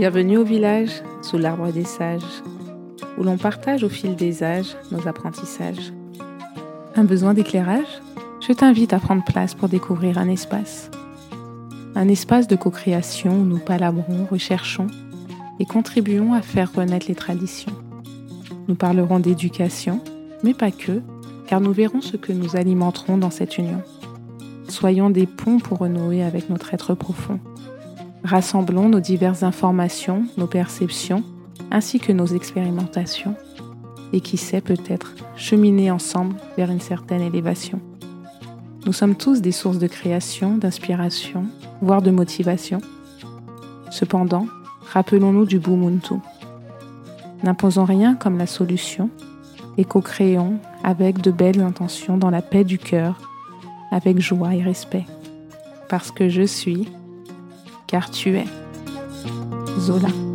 Bienvenue au village, sous l'arbre des sages, où l'on partage au fil des âges nos apprentissages. Un besoin d'éclairage? Je t'invite à prendre place pour découvrir un espace. Un espace de co-création où nous palabrons, recherchons et contribuons à faire renaître les traditions. Nous parlerons d'éducation, mais pas que, car nous verrons ce que nous alimenterons dans cette union. Soyons des ponts pour renouer avec notre être profond. Rassemblons nos diverses informations, nos perceptions, ainsi que nos expérimentations, et qui sait peut-être cheminer ensemble vers une certaine élévation. Nous sommes tous des sources de création, d'inspiration, voire de motivation. Cependant, rappelons-nous du Bumuntu. N'imposons rien comme la solution et co-créons avec de belles intentions dans la paix du cœur, avec joie et respect. Parce que je suis car tu es. Zola.